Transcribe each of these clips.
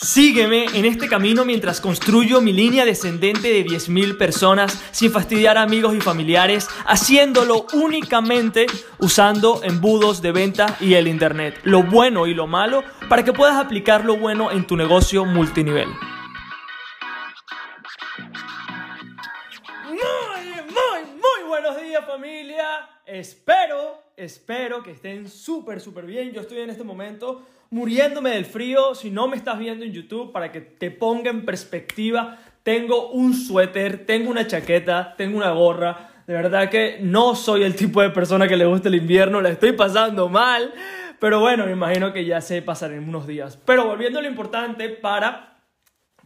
Sígueme en este camino mientras construyo mi línea descendente de 10.000 personas sin fastidiar a amigos y familiares, haciéndolo únicamente usando embudos de venta y el Internet, lo bueno y lo malo, para que puedas aplicar lo bueno en tu negocio multinivel. Muy, muy, muy buenos días familia. Espero, espero que estén súper, súper bien. Yo estoy en este momento muriéndome del frío. Si no me estás viendo en YouTube, para que te ponga en perspectiva, tengo un suéter, tengo una chaqueta, tengo una gorra. De verdad que no soy el tipo de persona que le gusta el invierno, la estoy pasando mal. Pero bueno, me imagino que ya se pasará en unos días. Pero volviendo a lo importante, para,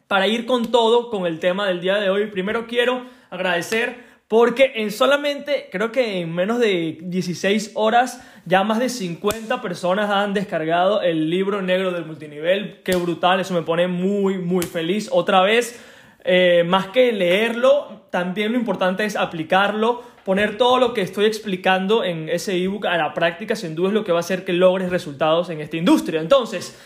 para ir con todo, con el tema del día de hoy, primero quiero agradecer porque en solamente, creo que en menos de 16 horas, ya más de 50 personas han descargado el libro negro del multinivel. Qué brutal, eso me pone muy, muy feliz. Otra vez, eh, más que leerlo, también lo importante es aplicarlo, poner todo lo que estoy explicando en ese ebook a la práctica, sin duda es lo que va a hacer que logres resultados en esta industria. Entonces,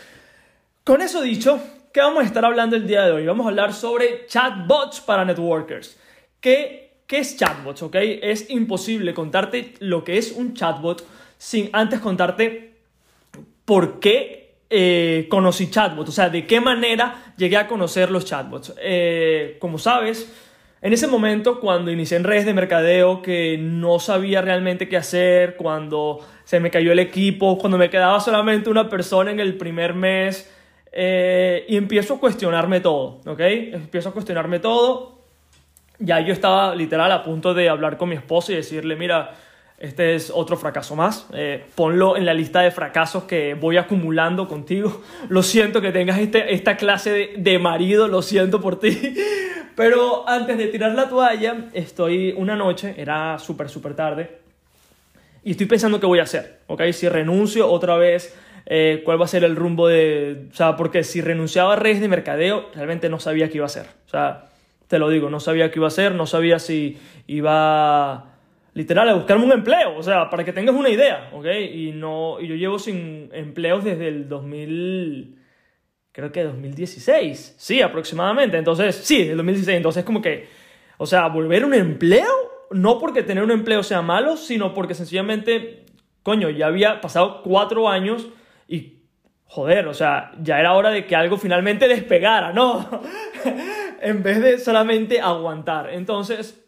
con eso dicho, ¿qué vamos a estar hablando el día de hoy? Vamos a hablar sobre chatbots para networkers. ¿Qué ¿Qué es chatbots? ¿Ok? Es imposible contarte lo que es un chatbot sin antes contarte por qué eh, conocí chatbots, o sea, de qué manera llegué a conocer los chatbots. Eh, como sabes, en ese momento, cuando inicié en redes de mercadeo, que no sabía realmente qué hacer, cuando se me cayó el equipo, cuando me quedaba solamente una persona en el primer mes, eh, y empiezo a cuestionarme todo, ¿ok? Empiezo a cuestionarme todo ya yo estaba literal a punto de hablar con mi esposo y decirle, mira, este es otro fracaso más, eh, ponlo en la lista de fracasos que voy acumulando contigo. Lo siento que tengas este, esta clase de, de marido, lo siento por ti. Pero antes de tirar la toalla, estoy una noche, era súper, súper tarde, y estoy pensando qué voy a hacer, ¿ok? Si renuncio otra vez, eh, cuál va a ser el rumbo de... O sea, porque si renunciaba a redes de mercadeo, realmente no sabía qué iba a hacer. O sea, te lo digo, no sabía qué iba a hacer, no sabía si iba literal a buscarme un empleo, o sea, para que tengas una idea, ¿ok? Y, no, y yo llevo sin empleos desde el 2000, creo que 2016, sí, aproximadamente, entonces, sí, el 2016, entonces como que, o sea, volver un empleo, no porque tener un empleo sea malo, sino porque sencillamente, coño, ya había pasado cuatro años y joder, o sea, ya era hora de que algo finalmente despegara, ¿no? en vez de solamente aguantar. Entonces,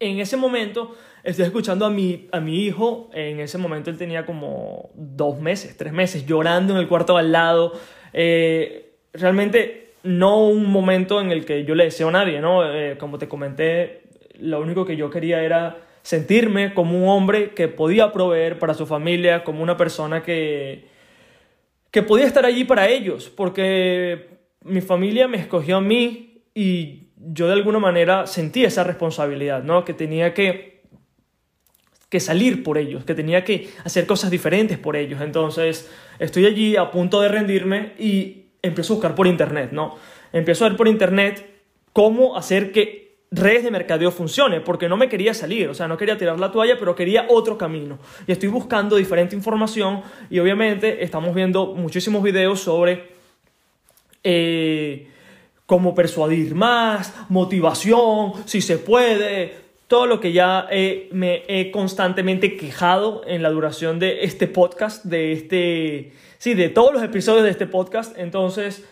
en ese momento, estoy escuchando a mi, a mi hijo, en ese momento él tenía como dos meses, tres meses, llorando en el cuarto al lado. Eh, realmente no un momento en el que yo le deseo a nadie, ¿no? Eh, como te comenté, lo único que yo quería era sentirme como un hombre que podía proveer para su familia, como una persona que, que podía estar allí para ellos, porque mi familia me escogió a mí y yo de alguna manera sentí esa responsabilidad, ¿no? Que tenía que, que salir por ellos, que tenía que hacer cosas diferentes por ellos. Entonces estoy allí a punto de rendirme y empiezo a buscar por internet, ¿no? Empiezo a ver por internet cómo hacer que redes de mercadeo funcione, porque no me quería salir, o sea, no quería tirar la toalla, pero quería otro camino. Y estoy buscando diferente información y obviamente estamos viendo muchísimos videos sobre eh, cómo persuadir más, motivación, si se puede, todo lo que ya me he constantemente quejado en la duración de este podcast, de este, sí, de todos los episodios de este podcast, entonces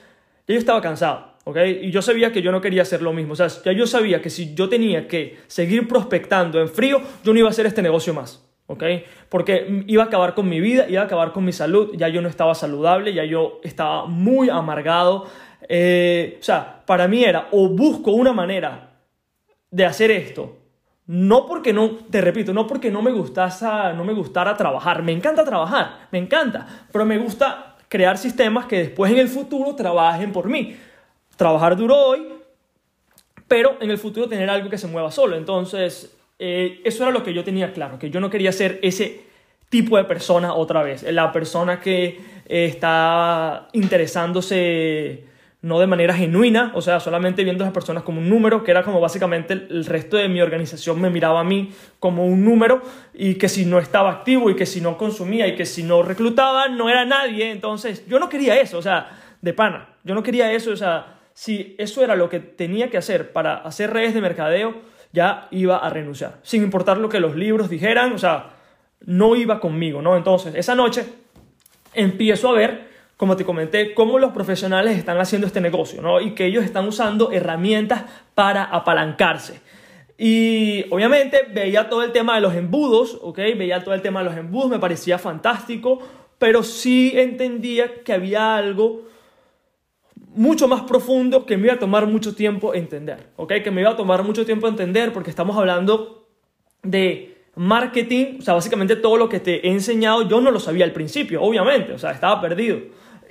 yo estaba cansado ¿ok? Y yo sabía que yo no quería hacer lo mismo. O sea, ya yo sabía que si yo tenía que seguir prospectando en frío, yo no iba a hacer este negocio más, ¿ok? Porque iba a acabar con mi vida, iba a acabar con mi salud, ya yo no estaba saludable, ya yo estaba muy amargado. Eh, o sea, para mí era o busco una manera de hacer esto, no porque no, te repito, no porque no me gustara, no me gustara trabajar, me encanta trabajar, me encanta, pero me gusta crear sistemas que después en el futuro trabajen por mí trabajar duro hoy, pero en el futuro tener algo que se mueva solo. Entonces, eh, eso era lo que yo tenía claro, que yo no quería ser ese tipo de persona otra vez, la persona que eh, está interesándose no de manera genuina, o sea, solamente viendo a las personas como un número, que era como básicamente el, resto de mi organización me miraba a mí como un número y que si no estaba activo y que si no consumía y que si no reclutaba no era nadie, entonces yo no quería eso, o sea, de pana, Yo no quería eso, o sea, si eso era lo que tenía que hacer para hacer redes de mercadeo, ya iba a renunciar, sin importar lo que los libros dijeran, o sea, no iba conmigo, ¿no? Entonces, esa noche empiezo a ver, como te comenté, cómo los profesionales están haciendo este negocio, ¿no? Y que ellos están usando herramientas para apalancarse. Y obviamente veía todo el tema de los embudos, ¿ok? Veía todo el tema de los embudos, me parecía fantástico, pero sí entendía que había algo mucho más profundo que me iba a tomar mucho tiempo entender, ¿ok? Que me iba a tomar mucho tiempo entender porque estamos hablando de marketing, o sea, básicamente todo lo que te he enseñado yo no lo sabía al principio, obviamente, o sea, estaba perdido.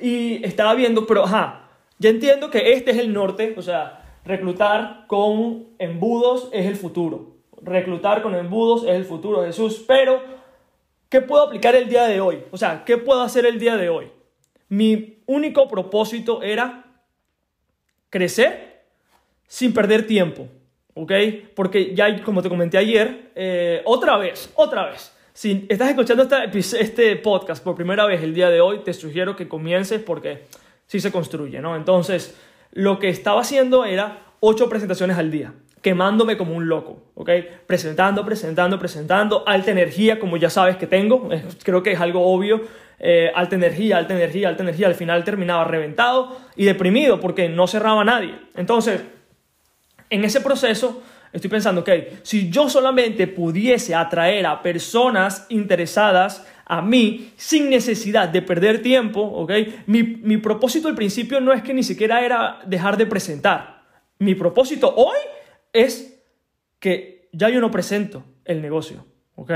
Y estaba viendo, pero ajá, ya entiendo que este es el norte, o sea, reclutar con embudos es el futuro. Reclutar con embudos es el futuro, Jesús, pero ¿qué puedo aplicar el día de hoy? O sea, ¿qué puedo hacer el día de hoy? Mi único propósito era crecer sin perder tiempo, ¿ok? Porque ya, como te comenté ayer, eh, otra vez, otra vez, si estás escuchando este, este podcast por primera vez el día de hoy, te sugiero que comiences porque sí se construye, ¿no? Entonces, lo que estaba haciendo era ocho presentaciones al día, quemándome como un loco, ¿ok? Presentando, presentando, presentando, alta energía, como ya sabes que tengo, creo que es algo obvio, eh, alta energía, alta energía, alta energía, al final terminaba reventado y deprimido porque no cerraba nadie. Entonces, en ese proceso estoy pensando, ok, si yo solamente pudiese atraer a personas interesadas a mí sin necesidad de perder tiempo, ¿ok? Mi, mi propósito al principio no es que ni siquiera era dejar de presentar. Mi propósito hoy es que ya yo no presento el negocio, ¿ok?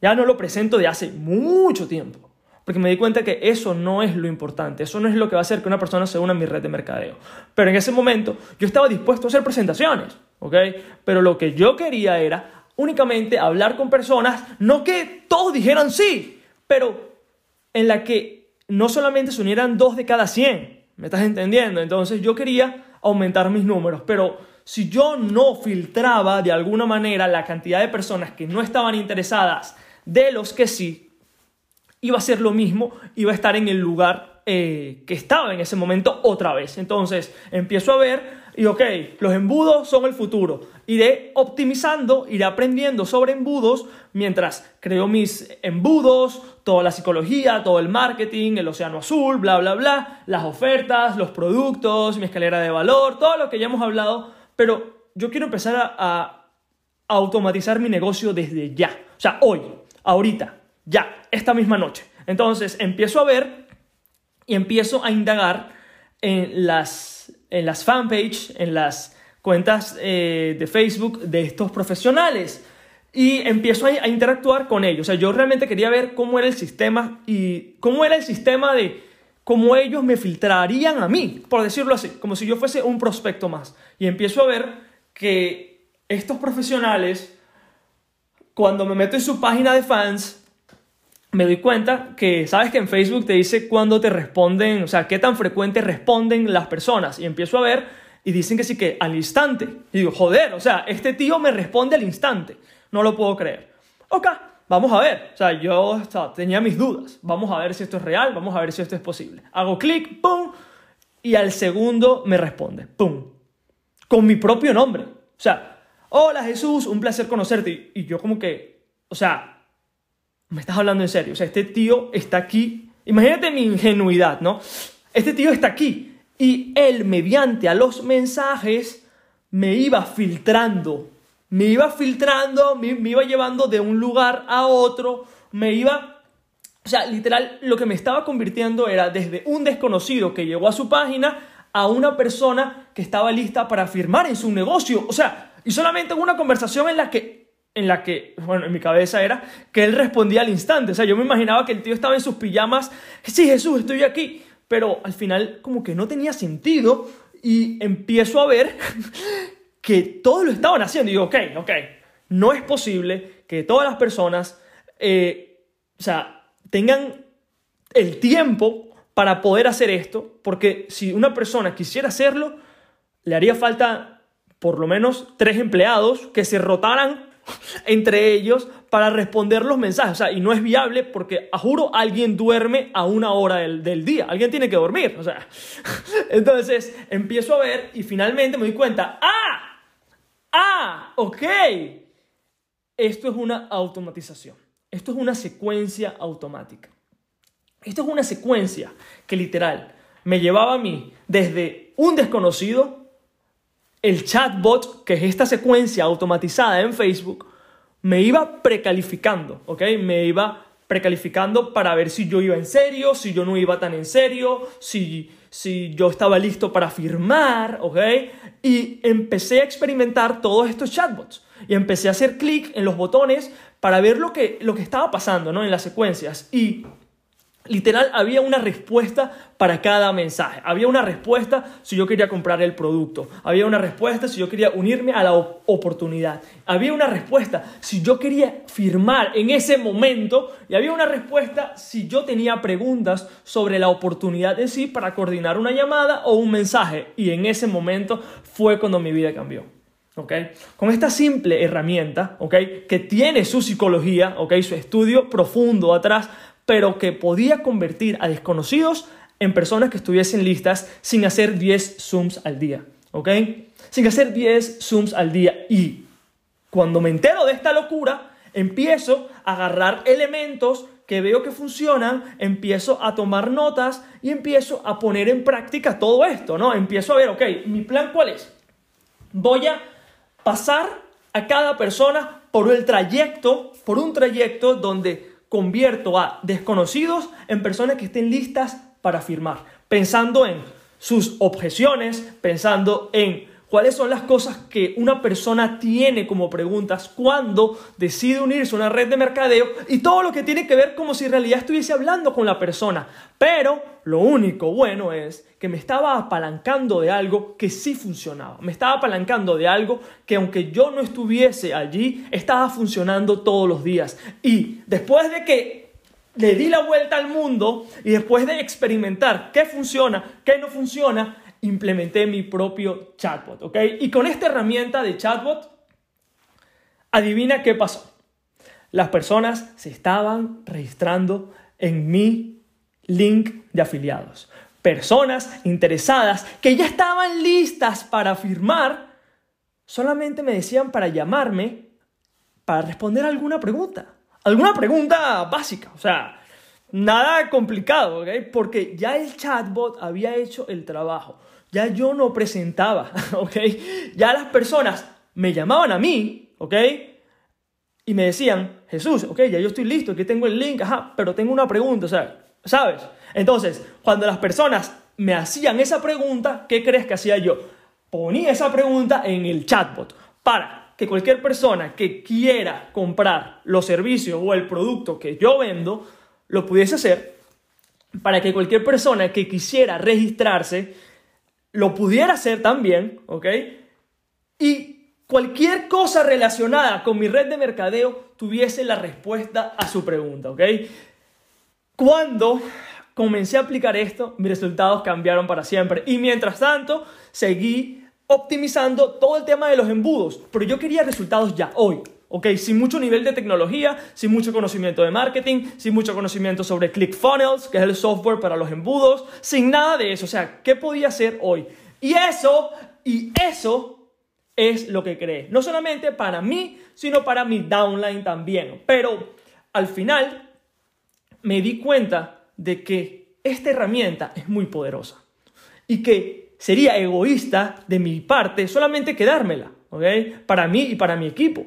Ya no lo presento de hace mucho tiempo porque me di cuenta que eso no es lo importante, eso no es lo que va a hacer que una persona se una a mi red de mercadeo. Pero en ese momento yo estaba dispuesto a hacer presentaciones, ¿ok? Pero lo que yo quería era únicamente hablar con personas, no que todos dijeran sí, pero en la que no solamente se unieran dos de cada 100, ¿me estás entendiendo? Entonces yo quería aumentar mis números, pero si yo no filtraba de alguna manera la cantidad de personas que no estaban interesadas de los que sí, iba a ser lo mismo, iba a estar en el lugar eh, que estaba en ese momento otra vez. Entonces empiezo a ver y ok, los embudos son el futuro. Iré optimizando, iré aprendiendo sobre embudos mientras creo mis embudos, toda la psicología, todo el marketing, el océano azul, bla, bla, bla, las ofertas, los productos, mi escalera de valor, todo lo que ya hemos hablado. Pero yo quiero empezar a, a automatizar mi negocio desde ya. O sea, hoy, ahorita, ya, esta misma noche. Entonces empiezo a ver y empiezo a indagar en las, en las fanpage, en las cuentas eh, de Facebook de estos profesionales y empiezo a, a, interactuar con ellos. O sea, yo realmente quería ver cómo era el sistema y cómo era el sistema de cómo ellos me filtrarían a mí, por decirlo así, como si yo fuese un prospecto más. Y empiezo a ver que estos profesionales, cuando me meto en su página de fans, me doy cuenta que, sabes que en Facebook te dice cuándo te responden, o sea, qué tan frecuente responden las personas. Y empiezo a ver y dicen que sí que al instante. Y digo, joder, o sea, este tío me responde al instante. No lo puedo creer. Ok, vamos a ver. O sea, yo tenía mis dudas. Vamos a ver si esto es real, vamos a ver si esto es posible. Hago clic, ¡pum! Y al segundo me responde, ¡pum! Con mi propio nombre. O sea, hola Jesús, un placer conocerte. Y yo como que, o sea, me estás hablando en serio. O sea, este tío está aquí. Imagínate mi ingenuidad, ¿no? Este tío está aquí. Y él, mediante a los mensajes, me iba filtrando. Me iba filtrando, me, iba llevando de un lugar a otro. Me iba o sea, literal, lo que me estaba convirtiendo era desde un desconocido que llegó a su página a una persona que estaba lista para firmar en su negocio. O sea, y solamente en una conversación en la que en la que, bueno, en mi cabeza era que él respondía al instante. O sea, yo me imaginaba que el tío estaba en sus pijamas, sí, Jesús, estoy aquí. Pero al final como que no tenía sentido y empiezo a ver que todos lo estaban haciendo. Y digo, ok, ok, no es posible que todas las personas, eh, o sea, tengan el tiempo para poder hacer esto, porque si una persona quisiera hacerlo, le haría falta por lo menos tres empleados que se rotaran entre ellos para responder los mensajes. O sea, y no es viable porque, a juro, alguien duerme a una hora del, del, día. Alguien tiene que dormir. O sea, entonces empiezo a ver y finalmente me doy cuenta, ¡ah! ¡ah! Ok. Esto es una automatización. Esto es una secuencia automática. Esto es una secuencia que literal me llevaba a mí desde un desconocido, el chatbot, que es esta secuencia automatizada en Facebook, me iba precalificando, ¿ok? Me iba precalificando para ver si yo iba en serio, si yo no iba tan en serio, si, si yo estaba listo para firmar, ¿ok? Y empecé a experimentar todos estos chatbots y empecé a hacer clic en los botones para ver lo que, lo que estaba pasando, ¿no? En las secuencias y Literal, había una respuesta para cada mensaje. Había una respuesta si yo quería comprar el producto. Había una respuesta si yo quería unirme a la oportunidad. Había una respuesta si yo quería firmar en ese momento. Y había una respuesta si yo tenía preguntas sobre la oportunidad en sí para coordinar una llamada o un mensaje. Y en ese momento fue cuando mi vida cambió. ¿Okay? Con esta simple herramienta, ¿okay? que tiene su psicología, ¿okay? su estudio profundo atrás, pero que podía convertir a desconocidos en personas que estuviesen listas sin hacer 10 zooms al día, ¿ok? Sin hacer 10 zooms al día. Y cuando me entero de esta locura, empiezo a agarrar elementos que veo que funcionan, empiezo a tomar notas y empiezo a poner en práctica todo esto, ¿no? Empiezo a ver, ok, mi plan cuál es. Voy a pasar a cada persona por el trayecto, por un trayecto donde convierto a desconocidos en personas que estén listas para firmar, pensando en sus objeciones, pensando en cuáles son las cosas que una persona tiene como preguntas cuando decide unirse a una red de mercadeo y todo lo que tiene que ver como si en realidad estuviese hablando con la persona. Pero lo único bueno es que me estaba apalancando de algo que sí funcionaba. Me estaba apalancando de algo que aunque yo no estuviese allí, estaba funcionando todos los días. Y después de que le di la vuelta al mundo y después de experimentar qué funciona, qué no funciona, implementé mi propio chatbot, ¿ok? Y con esta herramienta de chatbot, adivina qué pasó. Las personas se estaban registrando en mi link de afiliados. Personas interesadas que ya estaban listas para firmar, solamente me decían para llamarme para responder alguna pregunta. Alguna pregunta básica, o sea, nada complicado, ¿ok? Porque ya el chatbot había hecho el trabajo ya yo no presentaba, ¿ok? Ya las personas me llamaban a mí, ¿ok? Y me decían, Jesús, ok, ya yo estoy listo, aquí tengo el link, ajá, pero tengo una pregunta, o sea, ¿sabes? Entonces, cuando las personas me hacían esa pregunta, ¿qué crees que hacía yo? Ponía esa pregunta en el chatbot para que cualquier persona que quiera comprar los servicios o el producto que yo vendo, lo pudiese hacer, para que cualquier persona que quisiera registrarse, lo pudiera hacer también, ¿ok? Y cualquier cosa relacionada con mi red de mercadeo tuviese la respuesta a su pregunta, ¿ok? Cuando comencé a aplicar esto, mis resultados cambiaron para siempre. Y mientras tanto, seguí optimizando todo el tema de los embudos, pero yo quería resultados ya, hoy. ¿ok? Sin mucho nivel de tecnología, sin mucho conocimiento de marketing, sin mucho conocimiento sobre ClickFunnels, que es el software para los embudos, sin nada de eso. O sea, ¿qué podía hacer hoy? Y eso, y eso es lo que creé. No solamente para mí, sino para mi downline también. Pero al final me di cuenta de que esta herramienta es muy poderosa y que sería egoísta de mi parte solamente quedármela, ¿ok? Para mí y para mi equipo.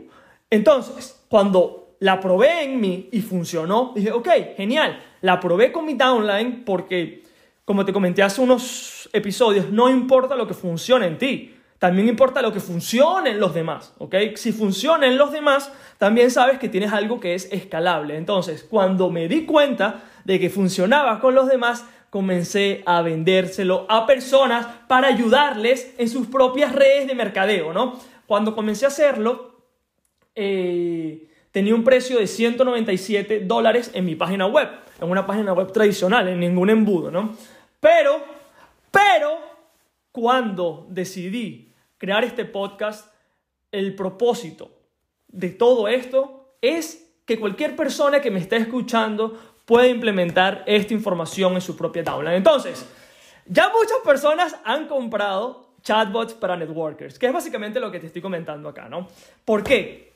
Entonces, cuando la probé en mí y funcionó, dije, ok, genial, la probé con mi downline porque, como te comenté hace unos episodios, no importa lo que funcione en ti, también importa lo que funcione en los demás, ¿ok? Si funciona en los demás, también sabes que tienes algo que es escalable. Entonces, cuando me di cuenta de que funcionaba con los demás, comencé a vendérselo a personas para ayudarles en sus propias redes de mercadeo, ¿no? Cuando comencé a hacerlo, eh, tenía un precio de 197 dólares en mi página web, en una página web tradicional, en ningún embudo, ¿no? Pero, pero, cuando decidí crear este podcast, el propósito de todo esto es que cualquier persona que me esté escuchando puede implementar esta información en su propia downline. Entonces, ya muchas personas han comprado chatbots para networkers, que es básicamente lo que te estoy comentando acá, ¿no? ¿Por qué?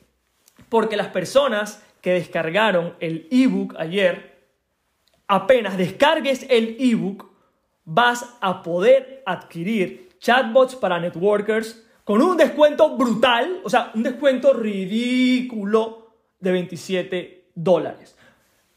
Porque las personas que descargaron el ebook ayer, apenas descargues el ebook, vas a poder adquirir chatbots para networkers con un descuento brutal, o sea, un descuento ridículo de 27 dólares.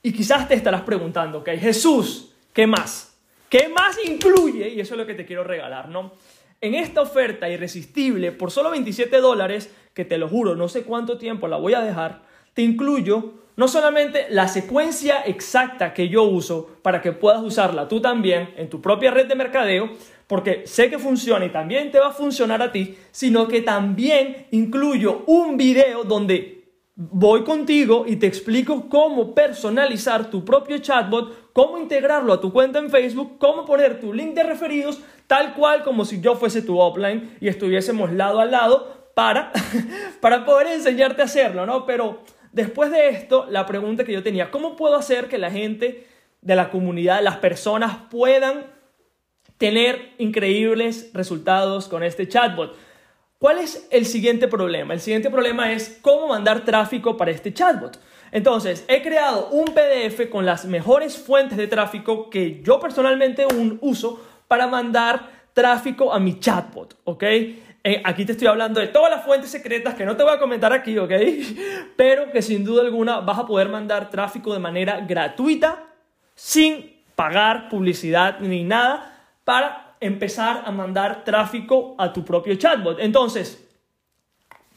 Y quizás te estarás preguntando, ok, Jesús, ¿qué más? ¿Qué más incluye? Y eso es lo que te quiero regalar, ¿no? En esta oferta irresistible por solo 27 dólares, que te lo juro, no sé cuánto tiempo la voy a dejar, te incluyo no solamente la secuencia exacta que yo uso para que puedas usarla tú también en tu propia red de mercadeo, porque sé que funciona y también te va a funcionar a ti, sino que también incluyo un video donde voy contigo y te explico cómo personalizar tu propio chatbot, cómo integrarlo a tu cuenta en Facebook, cómo poner tu link de referidos, tal cual como si yo fuese tu offline y estuviésemos lado a lado para, para poder enseñarte a hacerlo, ¿no? Pero Después de esto, la pregunta que yo tenía, ¿cómo puedo hacer que la gente de la comunidad, las personas puedan tener increíbles resultados con este chatbot? ¿Cuál es el siguiente problema? El siguiente problema es cómo mandar tráfico para este chatbot. Entonces, he creado un PDF con las mejores fuentes de tráfico que yo personalmente uso para mandar tráfico a mi chatbot, ¿ok? Eh, aquí te estoy hablando de todas las fuentes secretas que no te voy a comentar aquí, ¿ok? Pero que sin duda alguna vas a poder mandar tráfico de manera gratuita, sin pagar publicidad ni nada, para empezar a mandar tráfico a tu propio chatbot. Entonces,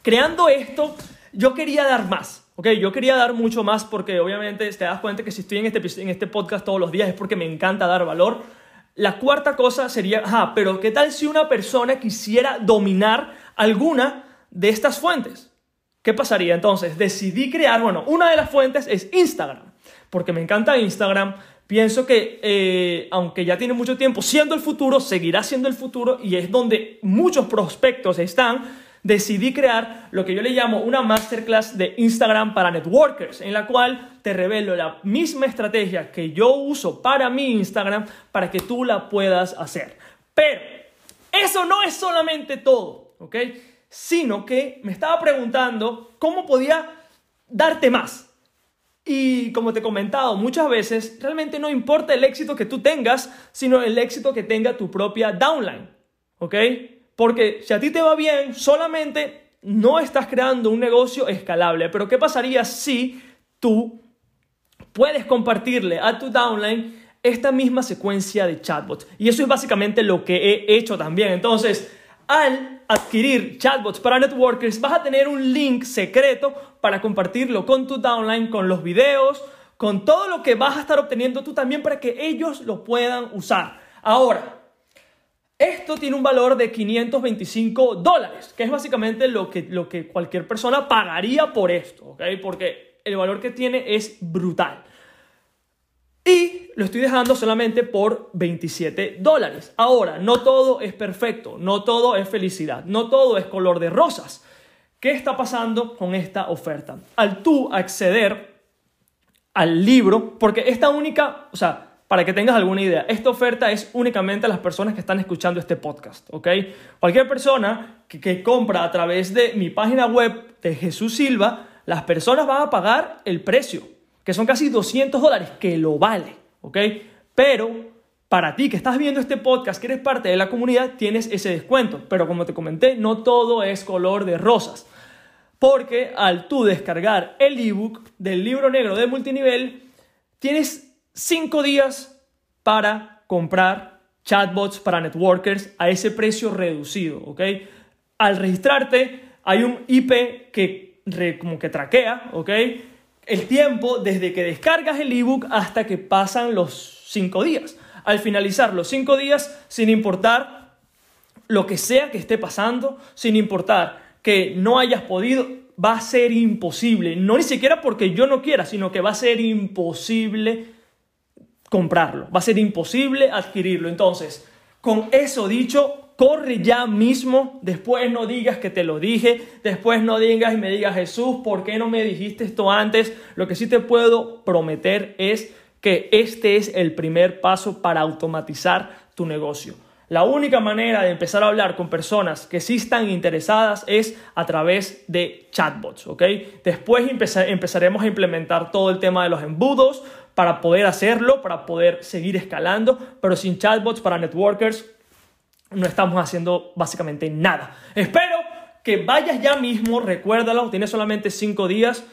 creando esto, yo quería dar más. ¿ok? Yo quería dar mucho más porque obviamente te das cuenta que si estoy en este, en este podcast todos los días es porque me encanta dar valor la cuarta cosa sería, ah, pero ¿qué tal si una persona quisiera dominar alguna de estas fuentes? ¿Qué pasaría entonces? Decidí crear, bueno, una de las fuentes es Instagram, porque me encanta Instagram. Pienso que eh, aunque ya tiene mucho tiempo siendo el futuro, seguirá siendo el futuro y es donde muchos prospectos están decidí crear lo que yo le llamo una masterclass de Instagram para networkers, en la cual te revelo la misma estrategia que yo uso para mi Instagram para que tú la puedas hacer. Pero eso no es solamente todo, ¿ok? Sino que me estaba preguntando cómo podía darte más. Y como te he comentado muchas veces, realmente no importa el éxito que tú tengas, sino el éxito que tenga tu propia downline. ¿Ok? Porque si a ti te va bien, solamente no estás creando un negocio escalable. Pero ¿qué pasaría si tú puedes compartirle a tu downline esta misma secuencia de chatbots? Y eso es básicamente lo que he hecho también. Entonces, al adquirir chatbots para networkers, vas a tener un link secreto para compartirlo con tu downline, con los videos, con todo lo que vas a estar obteniendo tú también para que ellos lo puedan usar. Ahora, esto tiene un valor de 525 dólares, que es básicamente lo que, lo que cualquier persona pagaría por esto. Porque el valor que tiene es brutal. Y lo estoy dejando solamente por 27 dólares. Ahora, no todo es perfecto, no todo es felicidad, no todo es color de rosas. ¿Qué está pasando con esta oferta? Al tú acceder al libro, porque esta única, o sea, para que tengas alguna idea, esta oferta es únicamente a las personas que están escuchando este podcast, ¿ok? Cualquier persona que, compra a través de mi página web de Jesús Silva, las personas van a pagar el precio, que son casi 200 dólares, que lo vale, ¿ok? Pero para ti que estás viendo este podcast, que eres parte de la comunidad, tienes ese descuento. Pero como te comenté, no todo es color de rosas. Porque al tú descargar el ebook del libro negro de multinivel, tienes cinco días para comprar chatbots para networkers a ese precio reducido, ¿ok? Al registrarte hay un IP que como que traquea, ¿ok? El tiempo desde que descargas el ebook hasta que pasan los cinco días. Al finalizar los cinco días, sin importar lo que sea que esté pasando, sin importar que no hayas podido, va a ser imposible. No ni siquiera porque yo no quiera, sino que va a ser imposible comprarlo. Va a ser imposible adquirirlo. Entonces, con eso dicho, corre ya mismo, después no digas que te lo dije, después no digas y me digas, Jesús, ¿por qué no me dijiste esto antes? Lo que sí te puedo prometer es que este es el primer paso para automatizar tu negocio. La única manera de empezar a hablar con personas que sí están interesadas es a través de chatbots, ¿ok? Después empezaremos a implementar todo el tema de los embudos para poder hacerlo, para poder seguir escalando, pero sin chatbots para networkers no estamos haciendo básicamente nada. Espero que vayas ya mismo, recuérdalo, tienes solamente cinco días.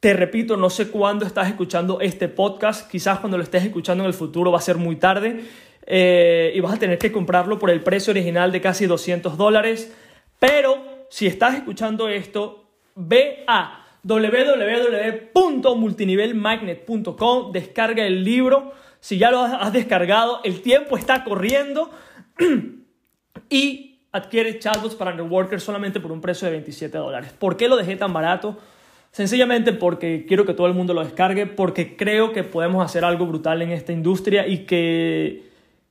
Te repito, no sé cuándo estás escuchando este podcast, quizás cuando lo estés escuchando en el futuro va a ser muy tarde eh, y vas a tener que comprarlo por el precio original de casi 200 dólares. Pero si estás escuchando esto, ve a www.multinivelmagnet.com, descarga el libro. Si ya lo has descargado, el tiempo está corriendo y adquiere chatbots para networkers solamente por un precio de 27 dólares. ¿Por qué lo dejé tan barato? Sencillamente porque quiero que todo el mundo lo descargue, porque creo que podemos hacer algo brutal en esta industria y que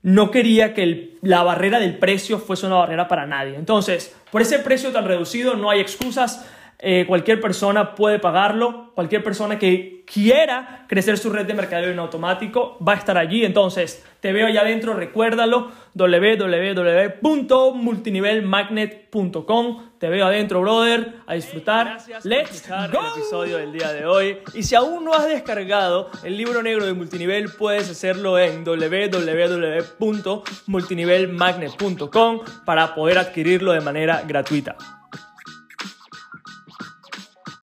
no quería que la barrera del precio fuese una barrera para nadie. Entonces, por ese precio tan reducido no hay excusas. Eh, cualquier persona puede pagarlo, cualquier persona que quiera crecer su red de mercadeo en automático va a estar allí. Entonces, te veo allá adentro, recuérdalo, www.multinivelmagnet.com. Te veo adentro, brother, a disfrutar. Let's go. el episodio del día de hoy. Y si aún no has descargado el libro negro de multinivel, puedes hacerlo en www.multinivelmagnet.com para poder adquirirlo de manera gratuita.